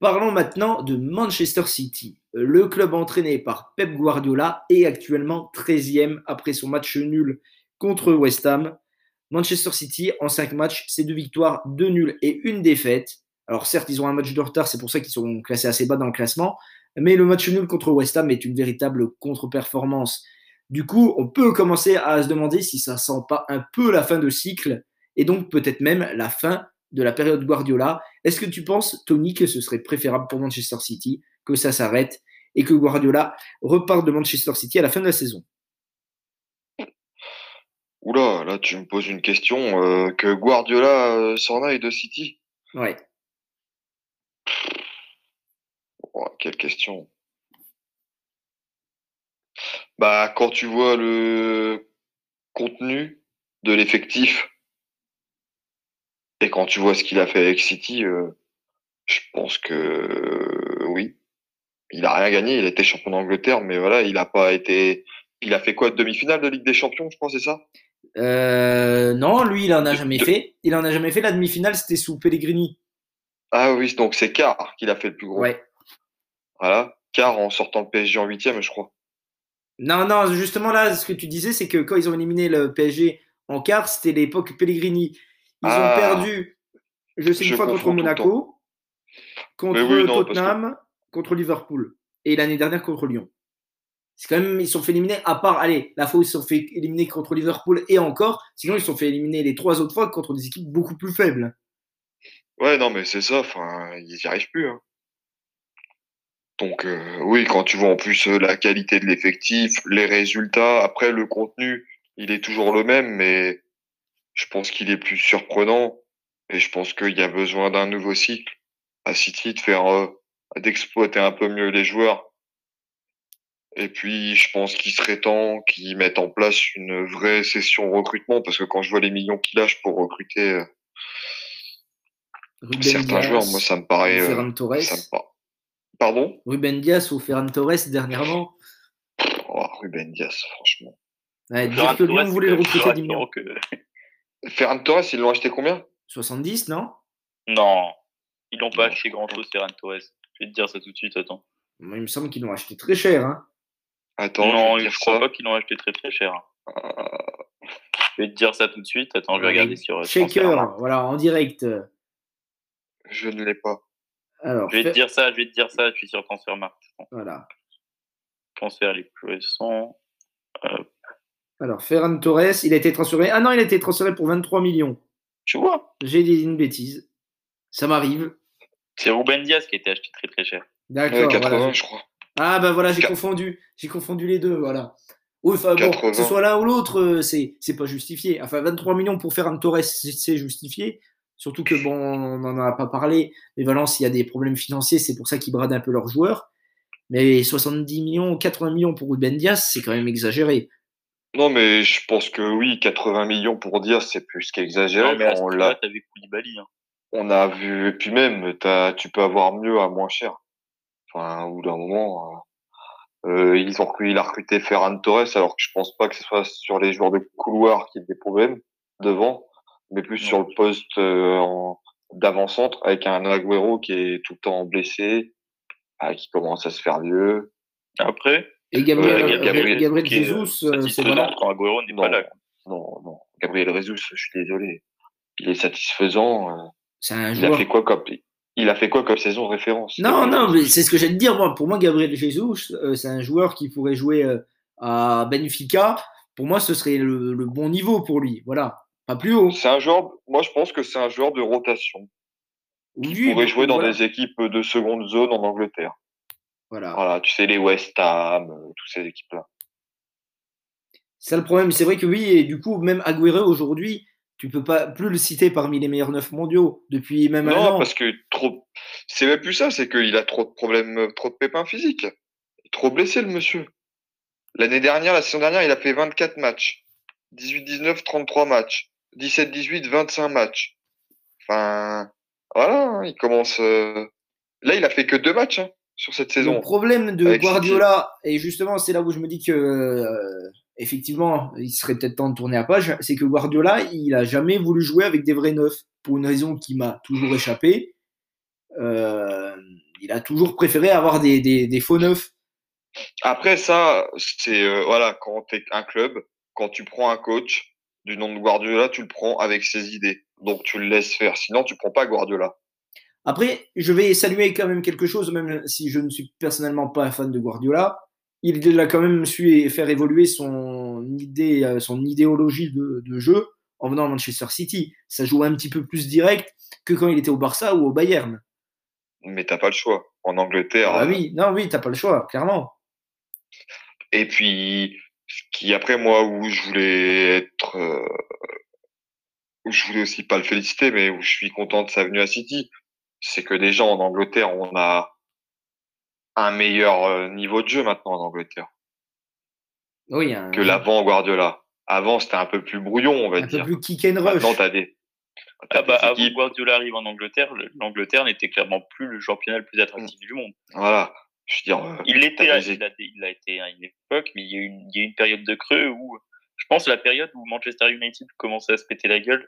Parlons maintenant de Manchester City. Le club entraîné par Pep Guardiola est actuellement 13e après son match nul contre West Ham. Manchester City, en 5 matchs, c'est deux victoires, deux nuls et une défaite. Alors certes, ils ont un match de retard, c'est pour ça qu'ils sont classés assez bas dans le classement, mais le match nul contre West Ham est une véritable contre-performance. Du coup, on peut commencer à se demander si ça sent pas un peu la fin de cycle et donc peut-être même la fin de la période Guardiola. Est-ce que tu penses, Tony, que ce serait préférable pour Manchester City que ça s'arrête et que Guardiola reparte de Manchester City à la fin de la saison? Oula, là tu me poses une question euh, que Guardiola euh, s'en aille de City? Ouais. Oh, quelle question. Bah quand tu vois le contenu de l'effectif et quand tu vois ce qu'il a fait avec City, euh, je pense que oui, il a rien gagné. Il était champion d'Angleterre, mais voilà, il a pas été. Il a fait quoi demi-finale de Ligue des Champions, je pense, c'est ça? Euh, non, lui, il en a jamais fait. Il en a jamais fait. La demi-finale, c'était sous Pellegrini. Ah oui, donc c'est Car qu'il a fait le plus gros. Ouais. Voilà. Car en sortant le PSG en huitième, je crois. Non, non, justement là, ce que tu disais, c'est que quand ils ont éliminé le PSG en quart, c'était l'époque Pellegrini. Ils ont Ah. perdu, je sais, une Je fois contre Monaco, contre oui, non, parce que- Tottenham, contre Liverpool et l'année dernière contre Lyon. C'est quand même, ils se sont fait éliminer, à part, allez, la fois où ils se sont fait éliminer contre Liverpool et encore, sinon ils se sont fait éliminer les trois autres fois contre des équipes beaucoup plus faibles. Ouais, non, mais c'est ça. Enfin, ils y arrivent plus. hein. Donc euh, oui, quand tu vois en plus euh, la qualité de l'effectif, les résultats, après le contenu, il est toujours le même, mais je pense qu'il est plus surprenant et je pense qu'il y a besoin d'un nouveau cycle à City de faire euh, d'exploiter un peu mieux les joueurs. Et puis je pense qu'il serait temps qu'ils mettent en place une vraie session recrutement parce que quand je vois les millions qu'ils lâchent pour recruter euh, certains joueurs, moi ça me paraît, euh, Ferran Torres. ça me paraît. Pardon? Ruben Dias ou Ferran Torres dernièrement. Oh, Ruben Dias, franchement. Ouais, dire que Lyon Torres, voulait le recruter 10 plus millions. rassurant que- Ferran Torres, ils l'ont acheté combien? 70, non? Non, ils l'ont pas acheté je grand crois chose, Ferran Torres. Je vais te dire ça tout de suite, attends. Moi, Il me semble qu'ils l'ont acheté très cher. Hein. Attends, non, je je crois ça. pas qu'ils l'ont acheté très très cher. Euh, Je vais te dire ça tout de suite. Attends, je vais regarder sur. euh, Shaker, voilà, en direct. je ne l'ai pas. Alors, Je vais te dire ça, je vais te dire ça. Je suis sur Transfermarkt. Voilà. Transfert les plus récents. Alors, Ferran Torres, il a été transféré. Ah non, il a été transféré pour 23 millions. Tu vois, J'ai dit une bêtise. Ça m'arrive. c'est Ruben Diaz qui a été acheté très très cher. D'accord. Ouais, 80, voilà. je crois. Ah bah voilà, j'ai confondu. J'ai confondu les deux, voilà. Oui, enfin bon, 80. que ce soit l'un ou l'autre, euh, c'est c'est pas justifié. Enfin, 23 millions pour Ferran Torres, c'est c'est justifié. Surtout que bon, on n'en a pas parlé. Mais Valence, il y a des problèmes financiers, c'est pour ça qu'ils bradent un peu leurs joueurs. Mais 70 millions, 80 millions pour Ruben Diaz, c'est quand même exagéré. Non, mais je pense que oui, 80 millions pour dire, c'est plus qu'exagéré. Mais on l'a, Koulibaly. Hein. on a vu, et puis même, t'as, tu peux avoir mieux à moins cher. Enfin, au bout d'un moment, euh, euh, ils ont, recruté- il a recruté Ferran Torres, alors que je pense pas que ce soit sur les joueurs de couloir qui aient des problèmes devant, mais plus sur le poste euh, en- d'avant-centre avec un Agüero qui est tout le temps blessé, ah, qui commence à se faire vieux. Après, Et Gabriel, Ouais, euh, Gabriel- qui Jesus, euh, c'est satisfaisant voilà. quand Agüero n'est Non. pas là. Non, non. Gabriel Jesus, je suis désolé. Il est satisfaisant. euh, C'est un Il a fait quoi comme, il a fait quoi comme saison de référence? Non, non, mais c'est ce que j'allais te dire. Moi, pour moi, Gabriel Jesus, euh, c'est un joueur qui pourrait jouer euh, à Benfica. Pour moi, ce serait le, le bon niveau pour lui. Voilà, pas plus haut. C'est un joueur, moi je pense que c'est un joueur de rotation. qui Oui, pourrait jouer dans voilà. des équipes de seconde zone en Angleterre. Voilà. Voilà, tu sais, les West Ham, euh, toutes ces équipes-là. C'est ça le problème. C'est vrai que oui, et du coup, même Agüero aujourd'hui, tu peux pas plus le citer parmi les meilleurs neuf mondiaux depuis même un Non, an. parce que trop, c'est même plus ça, c'est qu'il a trop de problèmes, euh, trop de pépins physiques. Trop blessé, le monsieur. L'année dernière, la saison dernière, il a fait 24 matchs. 18-19, 33 matchs. 17-18, 25 matchs. Enfin, voilà, hein, il commence, euh, là, il a fait que deux matchs, hein, sur cette Le saison. problème de Avec Guardiola, et justement, c'est là où je me dis que euh, effectivement, il serait peut-être temps de tourner à page, c'est que Guardiola, il a jamais voulu jouer avec des vrais neufs, pour une raison qui m'a toujours échappé. Euh, il a toujours préféré avoir des, des, des faux neufs. Après ça, c'est euh, voilà, quand tu es un club, quand tu prends un coach du nom de Guardiola, tu le prends avec ses idées. Donc tu le laisses faire. Sinon, tu prends pas Guardiola. Après, je vais saluer quand même quelque chose, même si je ne suis personnellement pas un fan de Guardiola. Il a quand même su faire évoluer son idée, euh, son idéologie de, de jeu en venant à Manchester City. Ça joue un petit peu plus direct que quand il était au Barça ou au Bayern. Mais t'as pas le choix. En Angleterre. Ah oui, non, oui, t'as pas le choix, clairement. Et puis, qui après moi où je voulais être, euh, où je voulais aussi pas le féliciter, mais où je suis content de sa venue à City, c'est que déjà en Angleterre, on a un meilleur euh, niveau de jeu maintenant en Angleterre. Oui, un, que l'avant Guardiola. Avant, c'était un peu plus brouillon, on va un dire. peu plus kick and rush. Maintenant, t'as des. Ah bah, avant que Guardiola arrive en Angleterre, l'Angleterre n'était clairement plus le championnat le plus attractif du monde. Voilà. Je veux dire, euh, Il l'était, des- il, a, il a été à une époque, mais il y, a eu une, il y a eu une période de creux où, je pense, la période où Manchester United commençait à se péter la gueule.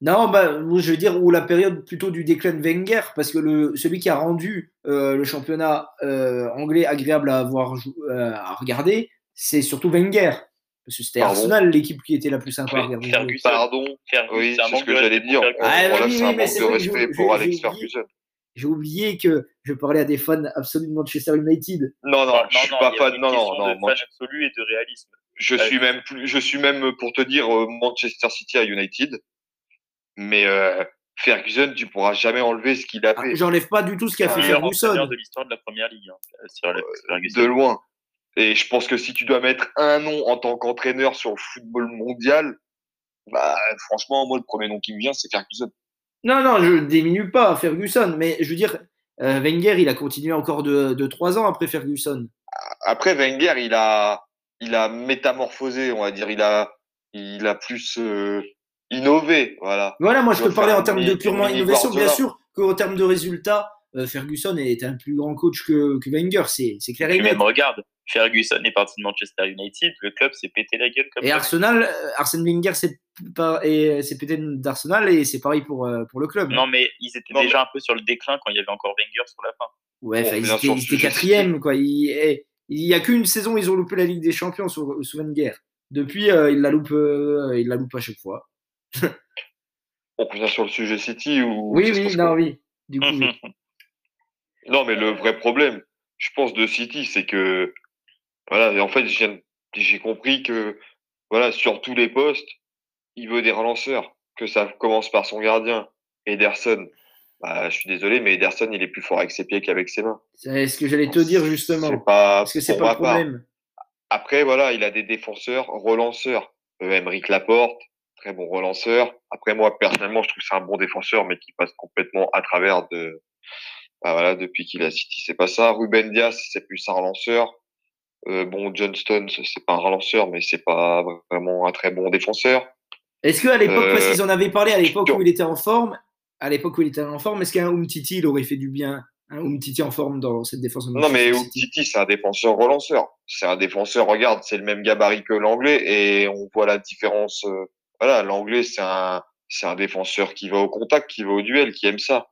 Non, bah, je veux dire, ou la période plutôt du déclin de Wenger, parce que le, celui qui a rendu euh, le championnat euh, anglais agréable à, avoir, euh, à regarder, c'est surtout Wenger. Parce que c'était Arsenal l'équipe qui était la plus sympa à regarder. Ferguson. Pardon. Ferguson, Oui, c'est ce que j'allais dire. Ah, oui, c'est oui, un mais manque c'est de vrai, respect j'ai- pour j'ai Alex oublié. Ferguson. J'ai oublié que je parlais à des fans absolus de Manchester United. Non, non, Enfin, je suis non, pas fan. Non, non, non. de fan absolu et de réalisme. Je Ouais. suis même plus, je suis même pour te dire euh, Manchester City à United, mais euh, Ferguson, tu pourras jamais enlever ce qu'il a Ah, fait J'enlève pas du tout ce qu'a Ah, fait Le meilleur Ferguson. de l'histoire de la première ligue. hein, euh, sur de loin. Et je pense que si tu dois mettre un nom en tant qu'entraîneur sur le football mondial, bah franchement, moi le premier nom qui me vient, c'est Ferguson. Non, non, je diminue pas Ferguson, mais je veux dire, euh, Wenger, il a continué encore de, de 3 ans après Ferguson. Après Wenger, il a, il a métamorphosé, on va dire, il a, il a plus euh, innové, voilà. Voilà, moi je parlais faire en termes de purement innovation. Bien sûr qu'en termes de résultats, euh, Ferguson est un plus grand coach que, que Wenger, c'est c'est clair et net. même, regarde, Ferguson est parti de Manchester United, le club s'est pété la gueule comme Et ça. Arsenal, euh, Arsène Wenger, et c'est peut-être d'Arsenal et c'est pareil pour, euh, pour le club. Non, mais ils étaient Non, déjà un peu sur le déclin quand il y avait encore Wenger sur la fin. ouais, bon, ils étaient, ils quatrième, quoi. Il, eh, il y a qu'une saison, ils ont loupé la Ligue des Champions sous, sous Wenger. Depuis, euh, ils la loupent, euh, ils la loupent à chaque fois. On revient sur le sujet City ou Oui, oui, non, oui. Du coup, oui. Non, mais le vrai problème, je pense, de City, c'est que, voilà, et en fait, j'ai compris que, voilà, sur tous les postes, il veut des relanceurs, que ça commence par son gardien, Ederson. Bah, je suis désolé, mais Ederson, il est plus fort avec ses pieds qu'avec ses mains. c'est ce que j'allais te dire justement. Pas, Parce que c'est pas le part. problème. Après, voilà, il a des défenseurs, relanceurs. Euh, Emeric Laporte, très bon relanceur. Après, moi, personnellement, je trouve que c'est un bon défenseur, mais qui passe complètement à travers de, bah voilà, depuis qu'il a City, c'est pas ça. Ruben Diaz, c'est plus un relanceur. Euh, bon, Johnston, c'est pas un relanceur, mais c'est pas vraiment un très bon défenseur. Est-ce qu'à l'époque, Euh, parce qu'ils en avaient parlé à l'époque où il était en forme, à l'époque où il était en forme, est-ce qu'un Umtiti, il aurait fait du bien Un Umtiti en forme dans cette défense de Non, mais Manchester City? Titi, c'est un défenseur relanceur. C'est un défenseur, regarde, c'est le même gabarit que l'anglais et on voit la différence. euh, voilà, l'anglais, c'est un, défenseur qui va au contact, qui va au duel, qui aime ça.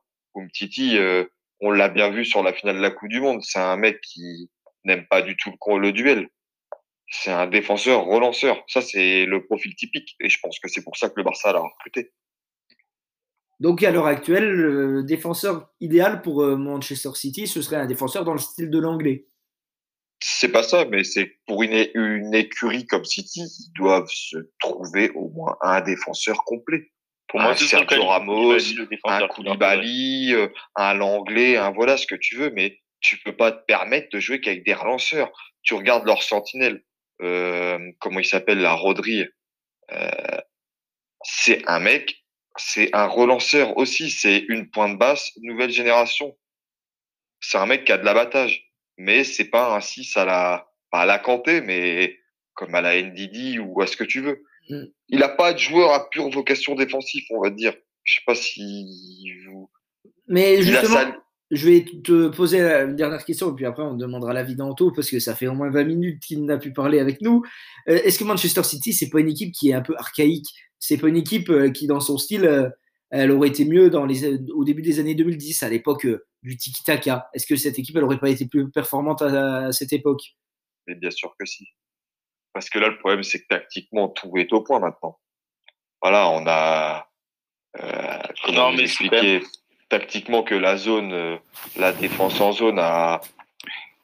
Titi, euh, on l'a bien vu sur la finale de la Coupe du Monde. C'est un mec qui n'aime pas du tout le, le duel. C'est un défenseur relanceur. Ça, c'est le profil typique. Et je pense que c'est pour ça que le Barça l'a recruté. Donc à l'heure actuelle, le défenseur idéal pour euh, Manchester City, ce serait un défenseur dans le style de l'anglais. C'est pas ça, mais c'est pour une, une écurie comme City, ils doivent se trouver au moins un défenseur complet. Pour Un moi, c'est Sergio Ramos, Un. Koulibaly, euh, un Langlais, un voilà ce que tu veux, mais tu peux pas te permettre de jouer qu'avec des relanceurs. Tu regardes leur sentinelle, euh, comment il s'appelle, la Rodri. Euh, c'est un mec, c'est un relanceur aussi, c'est une pointe basse, nouvelle génération. C'est un mec qui a de l'abattage, mais c'est pas un 6 à la, pas à la Kanté, mais comme à la NDD ou à ce que tu veux. Mm. Il a pas de joueur à pure vocation défensive, on va dire. Je sais pas si vous. Mais justement, sa- je vais te poser la dernière question, et puis après on demandera l'avis d'Anto, parce que ça fait au moins 20 minutes qu'il n'a pu parler avec nous. Euh, Est-ce que Manchester City, c'est pas une équipe qui est un peu archaïque? C'est pas une équipe euh, qui, dans son style, euh, elle aurait été mieux dans les, au début des années 2010, à l'époque euh, du tiki-taka. Est-ce que cette équipe, elle n'aurait pas été plus performante à, cette époque? Mais Bien sûr que si. Parce que là, le problème, c'est que tactiquement, tout est au point maintenant. Voilà, on a, euh, comment non, expliquer tactiquement que la zone, euh, la défense en zone a,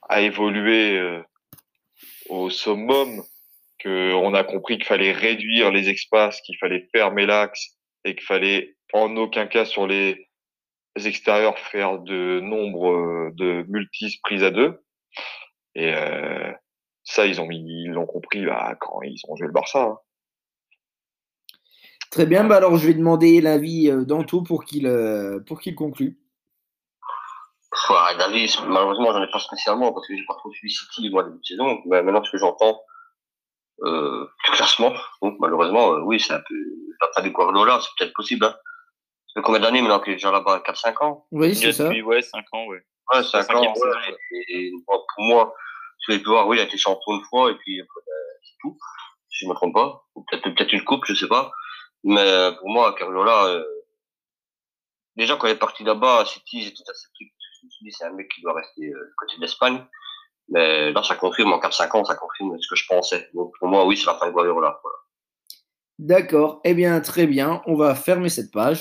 a évolué euh, au summum, qu'on a compris qu'il fallait réduire les espaces, qu'il fallait fermer l'axe et qu'il fallait en aucun cas sur les extérieurs faire de nombre euh, de multis prises à deux. Et euh, ça, ils ont ils l'ont compris bah, quand ils ont joué le Barça. Hein. Très bien, bah alors je vais demander l'avis euh, d'Anto pour qu'il pour qu'il conclue. Ouais, David, malheureusement, j'en ai pas spécialement parce que j'ai pas trop suivi City moi début de saison. Mais maintenant, ce que j'entends, euh, classement, donc, malheureusement, oui, c'est un peu pas du là, c'est peut-être possible. Hein fait combien d'années maintenant qu'il est déjà là-bas? 4-5 ans? Oui, c'est ça. ouais, 5 ans, ouais. Ouais, 5 ans. Ouais, et, pour moi, je vais voir, oui, il a été champion une fois, et puis ben, c'est tout, si je me trompe pas. Peut-être peut-être une coupe, je sais pas. Mais pour moi, Cariola, euh, déjà quand il est parti là-bas à City, j'étais assez truc. Je me suis dit, c'est un mec qui doit rester euh, côté de l'Espagne. Mais là, ça confirme, en 4-5 ans, ça confirme ce que je pensais. Donc pour moi, oui, c'est la fin de Guardiola. Voilà. D'accord, eh bien très bien, on va fermer cette page.